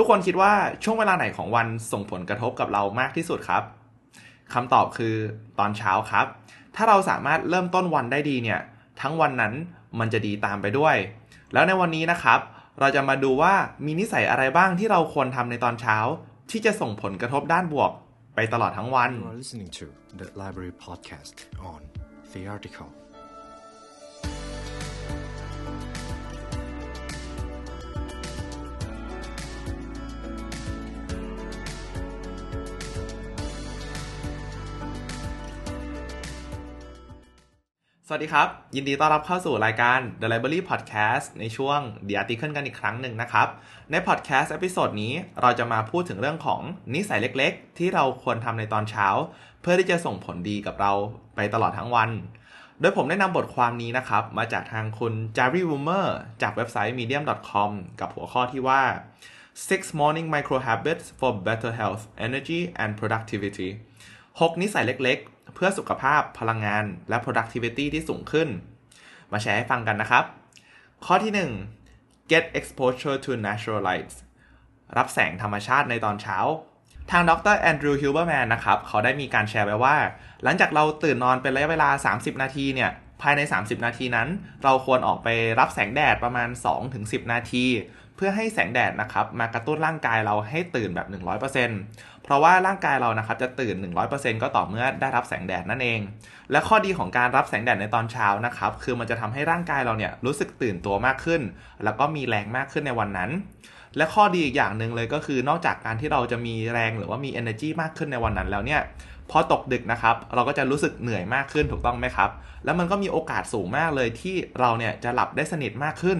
ทุกคนคิดว่าช่วงเวลาไหนของวันส่งผลกระทบกับเรามากที่สุดครับคำตอบคือตอนเช้าครับ ถ้าเราสามารถเริ่มต้นวันได้ดีเนี่ย ทั้งวันนั้นมันจะดีตามไปด้วย แล้วในวันนี้นะครับ เราจะมาดูว่ามีนิสัยอะไรบ้างที่เราควรทำในตอนเช้า ที่จะส่งผลกระทบด้านบวกไปตลอดทั้งวัน You are listening to the Library Podcast on The Article. สวัสดีครับ ยินดีต้อนรับเข้าสู่รายการ The Library Podcast ในช่วง The Article กันอีกครั้งหนึ่งนะครับ ใน podcast episode นี้เราจะมาพูดถึงเรื่องของนิสัยเล็กๆ ที่เราควรทำในตอนเช้า เพื่อที่จะส่งผลดีกับเราไปตลอดทั้งวัน โดยผมได้นำบทความนี้นะครับ มาจากทางคุณ Jerry Woomer จากเว็บไซต์ medium.com กับหัวข้อที่ว่า six morning micro habits for better health energy and productivity 6 นิสัยเล็กๆ เพื่อสุขภาพพลังงานและ productivity ที่สูงขึ้น มาแชร์ให้ฟังกันนะครับ ข้อที่ 1 get exposure to natural light รับแสงธรรมชาติในตอนเช้า ทางดรแอนดรูว์ฮิวเบอร์แมนนะครับ เขาได้มีการแชร์ไว้ว่า หลังจากเราตื่นนอนเป็นระยะเวลา 30 นาทีเนี่ยภายใน 30 นาทีนั้น เราควรออกไปรับแสงแดดประมาณ 2-10 นาที เพื่อให้แสงแดดนะครับมากระตุ้นร่างกายเราให้ตื่นแบบ 100%เพราะว่าร่างกายเรานะครับจะตื่น 100%ก็ต่อเมื่อได้รับแสงแดดนั่นเอง และข้อดีของการรับแสงแดดในตอนเช้านะครับคือมันจะทำให้ร่างกายเราเนี่ยรู้สึกตื่นตัวมากขึ้น แล้วก็มีแรงมากขึ้นในวันนั้น และข้อดีอีกอย่างหนึ่งเลยก็คือนอกจากการที่เราจะมีแรงหรือว่ามี energy มากขึ้นในวันนั้นแล้วเนี่ยพอตกดึกนะครับ เราก็จะรู้สึกเหนื่อยมากขึ้นถูกต้องไหมครับ แล้วมันก็มีโอกาสสูงมากเลยที่เราเนี่ยจะหลับได้สนิทมากขึ้น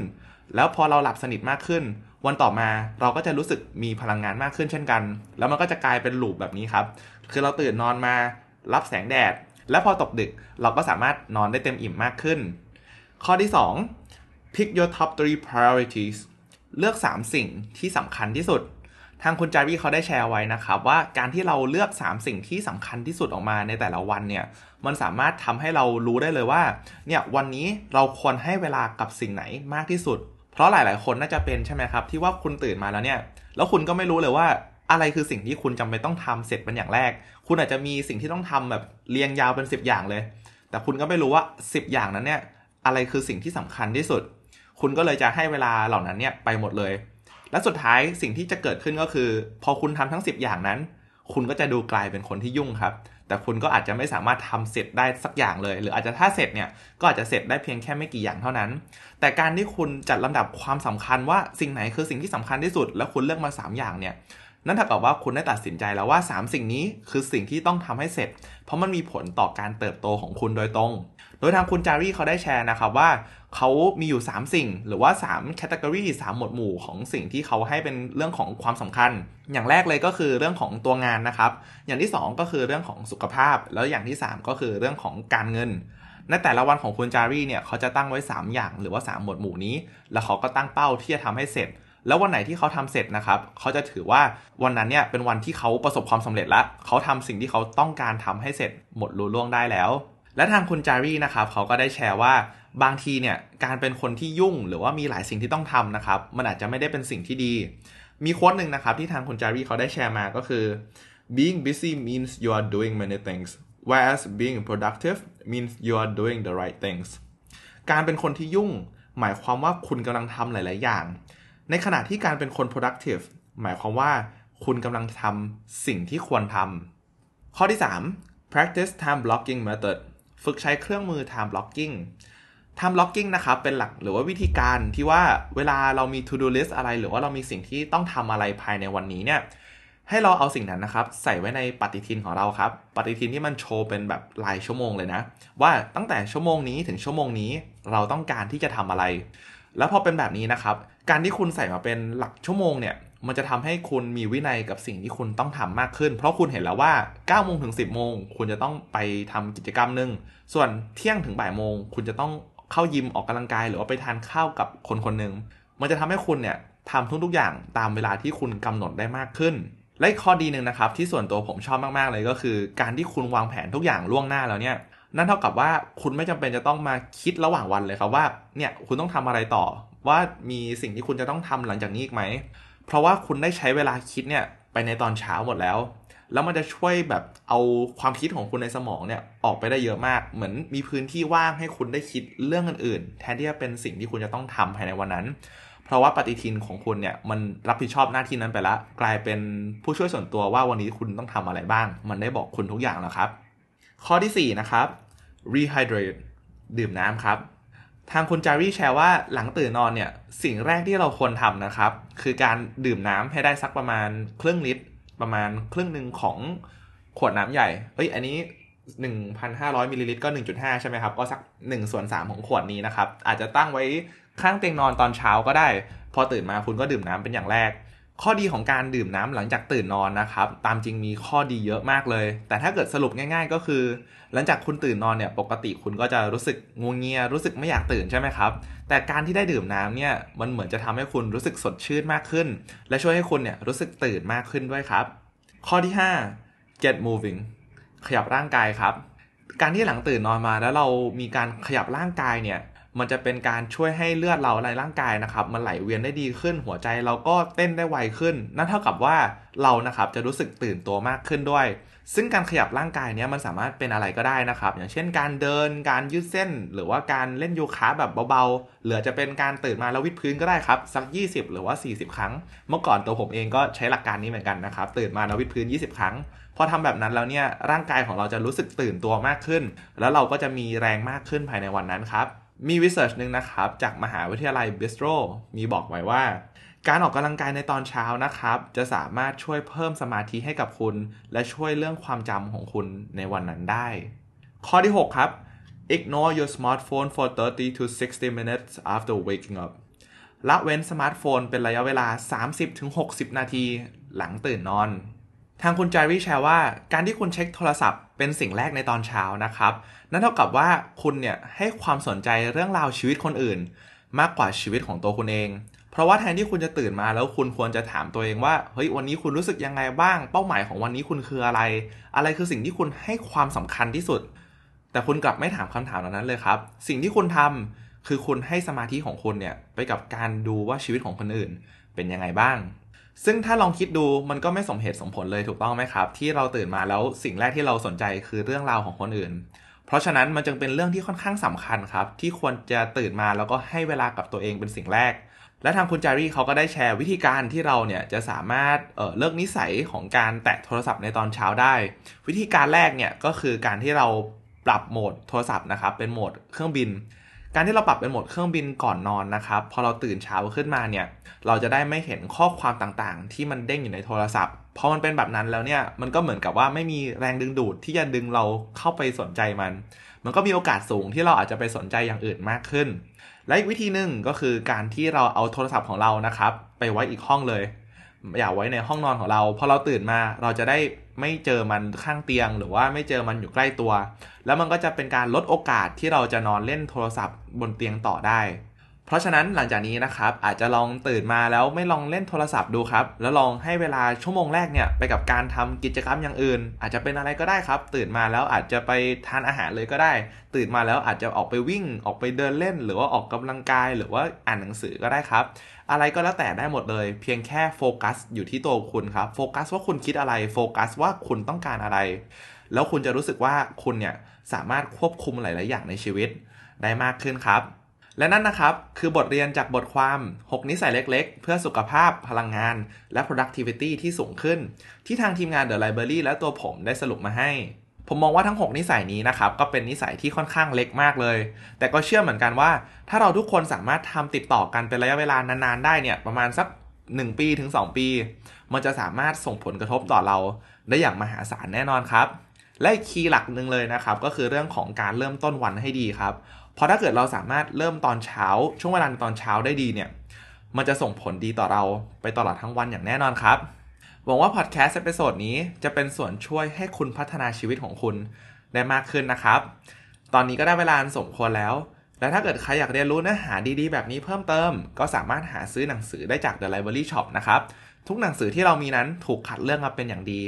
แล้วพอเราหลับสนิทมากขึ้น วันต่อมาเราก็จะรู้สึกมีพลังงานมากขึ้นเช่นกัน แล้วมันก็จะกลายเป็นลูปแบบนี้ครับ คือเราตื่นนอนมารับแสงแดด แล้วพอตกดึกเราก็สามารถนอนได้เต็มอิ่มมากขึ้น ข้อที่ 2 pick your top three priorities เลือก 3 สิ่งที่สำคัญที่สุด ทางคุณจารีเขาได้แชร์ไว้นะครับว่าการที่เราเลือก 3 สิ่งที่สำคัญที่สุดออกมาในแต่ละวันเนี่ยมันสามารถทำให้เรารู้ได้เลยว่าเนี่ยวันนี้เราควรให้เวลากับสิ่งไหนมากที่สุด เพราะหลาย ๆ คนน่าจะเป็นใช่ไหมครับ ที่ว่าคุณตื่นมาแล้วเนี่ย แล้วคุณก็ไม่รู้เลยว่าอะไรคือสิ่งที่คุณจำเป็นต้องทำเสร็จเป็นอย่างแรก คุณอาจจะมีสิ่งที่ต้องทำแบบเรียงยาวเป็น 10 อย่างเลย แต่คุณก็ไม่รู้ว่า 10 อย่างนั้นเนี่ยอะไรคือสิ่งที่สำคัญที่สุด คุณก็เลยจะให้เวลาเหล่านั้นเนี่ยไปหมดเลย และสุดท้ายสิ่งที่จะเกิดขึ้นก็คือ พอคุณทำทั้ง 10 อย่างนั้น คุณก็จะดูกลายเป็นคนที่ยุ่งครับ แต่คุณก็อาจจะไม่สามารถทำเสร็จได้สักอย่างเลย หรืออาจจะถ้าเสร็จเนี่ยก็อาจจะเสร็จได้เพียงแค่ไม่กี่อย่างเท่านั้น แต่การที่คุณจัดลำดับความสำคัญว่าสิ่งไหนคือสิ่งที่สำคัญที่สุด แล้วคุณเลือกมา 3 อย่างเนี่ย นั่นเท่ากับว่าคุณได้ตัดสินใจแล้วว่า 3 สิ่งนี้คือสิ่งที่ต้องทำให้เสร็จ เพราะมันมีผลต่อการเติบโตของคุณโดยตรง โดยทางคุณจารีเขาได้แชร์นะครับว่าเขามีอยู่ 3 สิ่ง หรือว่า3แคตตากรี3หมวดหมู่ของสิ่งที่เขาให้เป็นเรื่องของความสำคัญ อย่างแรกเลยก็คือเรื่องของตัวงานนะครับ อย่างที่ 2 ก็คือเรื่องของสุขภาพ แล้วอย่างที่ 3 ก็คือเรื่องของการเงินในแต่ละวันของคุณจารีเนี่ยเขาจะตั้งไว้ 3 อย่างหรือว่า 3 หมวดหมู่นี้ แล้วเขาก็ตั้งเป้าที่จะทำให้เสร็จ แล้ววันไหนที่เขาทำเสร็จนะครับเขาจะถือว่าวันนั้นเนี่ยเป็นวันที่เขาประสบความสำเร็จแล้วเขาทำสิ่งที่เขาต้องการทำให้เสร็จหมดรุ่ล่วงได้แล้ว และทางคุณจารีนะครับเขาก็ได้แชร์ว่าบางทีเนี่ยการเป็นคนที่ยุ่งหรือว่ามีหลายสิ่งที่ต้องทำนะครับมันอาจจะไม่ได้เป็นสิ่งที่ดี มีโค้ดหนึ่งนะครับที่ทางคุณจารีเขาได้แชร์มาก็คือ being busy means you are doing many things whereas being productive means you are doing the right things การเป็นคนที่ยุ่ง หมายความว่าคุณกำลังทำหลาย ๆ อย่าง ในขณะที่การเป็นคน productive หมายความว่าคุณกำลังทำสิ่งที่ควรทำข้อที่ 3 practice time blocking method ฝึกใช้เครื่องมือ time blocking time blocking นะครับ เป็นหลักหรือว่าวิธีการที่ว่าเวลาเรามี to do list อะไร หรือว่าเรามีสิ่งที่ต้องทำอะไรภายในวันนี้เนี่ย ให้เราเอาสิ่งนั้นนะครับ ใส่ไว้ในปฏิทินของเราครับ ปฏิทินที่มันโชว์เป็นแบบรายชั่วโมงเลยนะ ว่าตั้งแต่ชั่วโมงนี้ถึงชั่วโมงนี้เราต้องการที่จะทำอะไร แล้วพอเป็นแบบนี้นะครับ การที่คุณใส่มาเป็นหลักชั่วโมงเนี่ย มันจะทำให้คุณมีวินัยกับสิ่งที่คุณต้องทำมากขึ้น เพราะคุณเห็นแล้วว่า9โมงถึง 10โมงคุณจะต้องไปทำกิจกรรมหนึ่งส่วนเที่ยงถึงบ่ายโมงคุณจะต้องเข้ายิมออกกำลังกาย หรือว่าไปทานข้าวกับคนคนหนึ่งมันจะทำให้คุณเนี่ยทำทุกๆอย่างตามเวลาที่คุณกำหนดได้มากขึ้น และข้อดีหนึ่งนะครับที่ส่วนตัวผมชอบมากๆเลยก็คือ การที่คุณวางแผนทุกอย่างล่วงหน้าแล้วเนี่ย นั่นเท่ากับว่าคุณไม่จำเป็นจะต้องมาคิดระหว่างวันเลยครับว่าเนี่ยคุณต้องทำอะไรต่อ ว่ามีสิ่งที่คุณจะต้องทำหลังจากนี้อีกไหม เพราะว่าคุณได้ใช้เวลาคิดเนี่ยไปในตอนเช้าหมดแล้ว แล้วมันจะช่วยแบบเอาความคิดของคุณในสมองเนี่ยออกไปได้เยอะมาก เหมือนมีพื้นที่ว่างให้คุณได้คิดเรื่องอื่นๆ แทนที่จะเป็นสิ่งที่คุณจะต้องทำภายในวันนั้น เพราะว่าปฏิทินของคุณเนี่ยมันรับผิดชอบหน้าที่นั้นไปแล้วกลายเป็นผู้ช่วยส่วนตัวว่าวันนี้คุณต้องทำอะไรบ้าง มันได้บอกคุณทุกอย่างแล้วครับ ข้อที่ 4 นะครับ rehydrate ดื่มน้ำครับ ทางคุณจารีแชร์ว่าหลังตื่นนอนเนี่ย สิ่งแรกที่เราควรทำนะครับ คือการดื่มน้ำให้ได้สักประมาณครึ่งลิตร ประมาณครึ่งหนึ่งของขวดน้ำใหญ่ เอ้ย อันนี้ 1,500มิลลิลิตรก็ 1.5 ใช่ไหมครับ ก็สัก1ส่วน3ของขวดนี้นะครับ อาจจะตั้งไว้ข้างเตียงนอนตอนเช้าก็ได้ พอตื่นมาคุณก็ดื่มน้ำเป็นอย่างแรก ข้อดีของการดื่มน้ำหลังจากตื่นนอนนะครับ ตามจริงมีข้อดีเยอะมากเลย แต่ถ้าเกิดสรุปง่าย ๆ ก็คือ หลังจากคุณตื่นนอนเนี่ยปกติคุณก็จะรู้สึกงวงเงียรู้สึกไม่อยากตื่นใช่ไหมครับ แต่การที่ได้ดื่มน้ำเนี่ยมันเหมือนจะทำให้คุณรู้สึกสดชื่นมากขึ้น และช่วยให้คุณเนี่ยรู้สึกตื่นมากขึ้นด้วยครับ ข้อที่ 5 get moving ขยับร่างกายครับ การที่หลังตื่นนอนมาแล้วเรามีการขยับร่างกายเนี่ย มันจะเป็นการช่วยให้เลือดเราในร่างกายนะครับ มันไหลเวียนได้ดีขึ้น หัวใจเราก็เต้นได้ไวขึ้น นั่นเท่ากับว่าเรานะครับจะรู้สึกตื่นตัวมากขึ้นด้วย ซึ่งการขยับร่างกายเนี้ยมันสามารถเป็นอะไรก็ได้นะครับ อย่างเช่นการเดิน การยืดเส้น หรือว่าการเล่นโยคะแบบเบาๆ หรือจะเป็นการตื่นมาแล้ววิดพื้นก็ได้ครับ สัก 20 หรือว่า 40 ครั้ง เมื่อก่อนตัวผมเองก็ใช้หลักการนี้เหมือนกันนะครับ ตื่นมาแล้ววิดพื้น 20 ครั้งพอทำแบบนั้นแล้วเนี่ยร่างกายของเราจะรู้สึกตื่นตัวมากขึ้น แล้วเราก็จะมีแรงมากขึ้นภายในวันนั้นครับ มีวิจัยหนึ่งนะครับ จากมหาวิทยาลัยบิสโตรมีบอกไว้ว่า การออกกำลังกายในตอนเช้านะครับ จะสามารถช่วยเพิ่มสมาธิให้กับคุณ และช่วยเรื่องความจำของคุณในวันนั้นได้ ข้อที่ 6 ครับ ignore your smartphone for 30 to 60 minutes after waking up ละเว้นสมาร์ทโฟนเป็นระยะเวลา 30-60 นาที หลังตื่นนอน ทางคุณจารีแชร์ว่าการที่คุณเช็คโทรศัพท์เป็นสิ่งแรกในตอนเช้านะครับ นั่นเท่ากับว่าคุณเนี่ยให้ความสนใจเรื่องราวชีวิตคนอื่น มากกว่าชีวิตของตัวคุณเอง เพราะว่าแทนที่คุณจะตื่นมาแล้วคุณควรจะถามตัวเองว่าเฮ้ยวันนี้คุณรู้สึกยังไงบ้าง เป้าหมายของวันนี้คุณคืออะไร อะไรคือสิ่งที่คุณให้ความสำคัญที่สุด แต่คุณกลับไม่ถามคำถามเหล่านั้นเลยครับ สิ่งที่คุณทำคือคุณให้สมาธิของคุณเนี่ยไปกับการดูว่าชีวิตของคนอื่น เป็นยังไงบ้าง ซึ่งถ้าลองคิดดูมันก็ไม่สมเหตุสมผลเลยถูกต้องไหมครับ ที่เราตื่นมาแล้วสิ่งแรกที่เราสนใจคือเรื่องราวของคนอื่น เพราะฉะนั้นมันจึงเป็นเรื่องที่ค่อนข้างสำคัญครับ ที่ควรจะตื่นมาแล้วก็ให้เวลากับตัวเองเป็นสิ่งแรก และทางคุณจารีเขาก็ได้แชร์วิธีการที่เราเนี่ยจะสามารถเเลิกนิสัยของการแตะโทรศัพท์ในตอนเช้าได้ วิธีการแรกเนี่ยก็คือการที่เราปรับโหมดโทรศัพท์นะครับเป็นโหมดเครื่องบิน การที่เราปรับเป็นโหมดเครื่องบินก่อนนอนนะครับ พอเราตื่นเช้าขึ้นมาเนี่ย เราจะได้ไม่เห็นข้อความต่างๆ ที่มันเด้งอยู่ในโทรศัพท์พอมันเป็นแบบนั้นแล้วเนี่ย มันก็เหมือนกับว่าไม่มีแรงดึงดูดที่จะดึงเราเข้าไปสนใจมัน มันก็มีโอกาสสูงที่เราอาจจะไปสนใจอย่างอื่นมากขึ้น และอีกวิธีหนึ่งก็คือการที่เราเอาโทรศัพท์ของเรานะครับ ไปไว้อีกห้องเลย อย่าไว้ในห้องนอนของเราพอเราตื่นมาเราจะได้ไม่เจอมันข้างเตียง หรือว่าไม่เจอมันอยู่ใกล้ตัว แล้วมันก็จะเป็นการลดโอกาสที่เราจะนอนเล่นโทรศัพท์บนเตียงต่อได้ เพราะฉะนั้นหลังจากนี้นะครับอาจจะลองตื่นมาแล้วไม่ลองเล่นโทรศัพท์ดูครับ แล้วลองให้เวลาชั่วโมงแรกเนี่ยไปกับการทำกิจกรรมอย่างอื่น อาจจะเป็นอะไรก็ได้ครับ ตื่นมาแล้วอาจจะไปทานอาหารเลยก็ได้ ตื่นมาแล้วอาจจะออกไปวิ่งออกไปเดินเล่น หรือว่าออกกำลังกาย หรือว่าอ่านหนังสือก็ได้ครับ อะไรก็แล้วแต่ได้หมดเลย เพียงแค่โฟกัสอยู่ที่ตัวคุณครับโฟกัสว่าคุณคิดอะไรโฟกัสว่าคุณต้องการอะไร แล้วคุณจะรู้สึกว่าคุณเนี่ยสามารถควบคุมหลาย ๆ อย่างในชีวิตได้มากขึ้นครับ และนั่นนะครับ คือบทเรียนจากบทความ 6 นิสัยเล็กๆ เพื่อสุขภาพพลังงาน และ productivity ที่สูงขึ้น ที่ทางทีมงาน The Library และตัวผมได้สรุปมาให้ ผมมองว่าทั้ง 6 นิสัยนี้นะครับ ก็เป็นนิสัยที่ค่อนข้างเล็กมากเลย แต่ก็เชื่อเหมือนกันว่า ถ้าเราทุกคนสามารถทำติดต่อกันเป็นระยะเวลานานๆได้เนี่ยประมาณสัก 1 ปีถึง 2 ปี มันจะสามารถส่งผลกระทบต่อเรา ได้อย่างมหาศาลแน่นอนครับและ key หลักหนึ่งเลยนะครับ ก็คือเรื่องของการเริ่มต้นวันให้ดีครับ เพราะถ้าเกิดเราสามารถเริ่มตอนเช้า ช่วงเวลาตอนเช้าได้ดีเนี่ย มันจะส่งผลดีต่อเราไปตลอดทั้งวันอย่างแน่นอนครับ หวังว่าพอดแคสต์ episode นี้จะเป็นส่วนช่วยให้คุณพัฒนาชีวิตของคุณได้มากขึ้นนะครับ ตอนนี้ก็ได้เวลาสมควรแล้ว และถ้าเกิดใครอยากเรียนรู้เนื้อหาดีๆ แบบนี้เพิ่มเติม ก็สามารถหาซื้อหนังสือได้จาก The Library Shop นะครับ ทุกหนังสือที่เรามีนั้นถูกคัดเลือกมาเป็นอย่างดี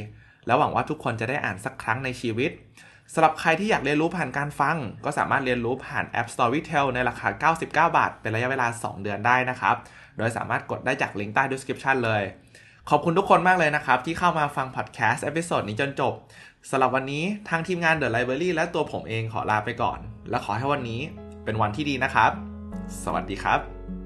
แล้วหวังว่าทุกคนจะได้อ่านสักครั้งในชีวิต สำหรับใครที่อยากเรียนรู้ผ่านการฟัง ก็สามารถเรียนรู้ผ่านแอป Storytel ในราคา 99 บาท เป็นระยะเวลา 2 เดือนได้นะครับ โดยสามารถกดได้จากลิงก์ใต้ description เลย ขอบคุณทุกคนมากเลยนะครับ ที่เข้ามาฟังพอดแคสต์ episode นี้จนจบสำหรับวันนี้ทางทีมงาน The Library และตัวผมเองขอลาไปก่อน และขอให้วันนี้เป็นวันที่ดีนะครับ สวัสดีครับ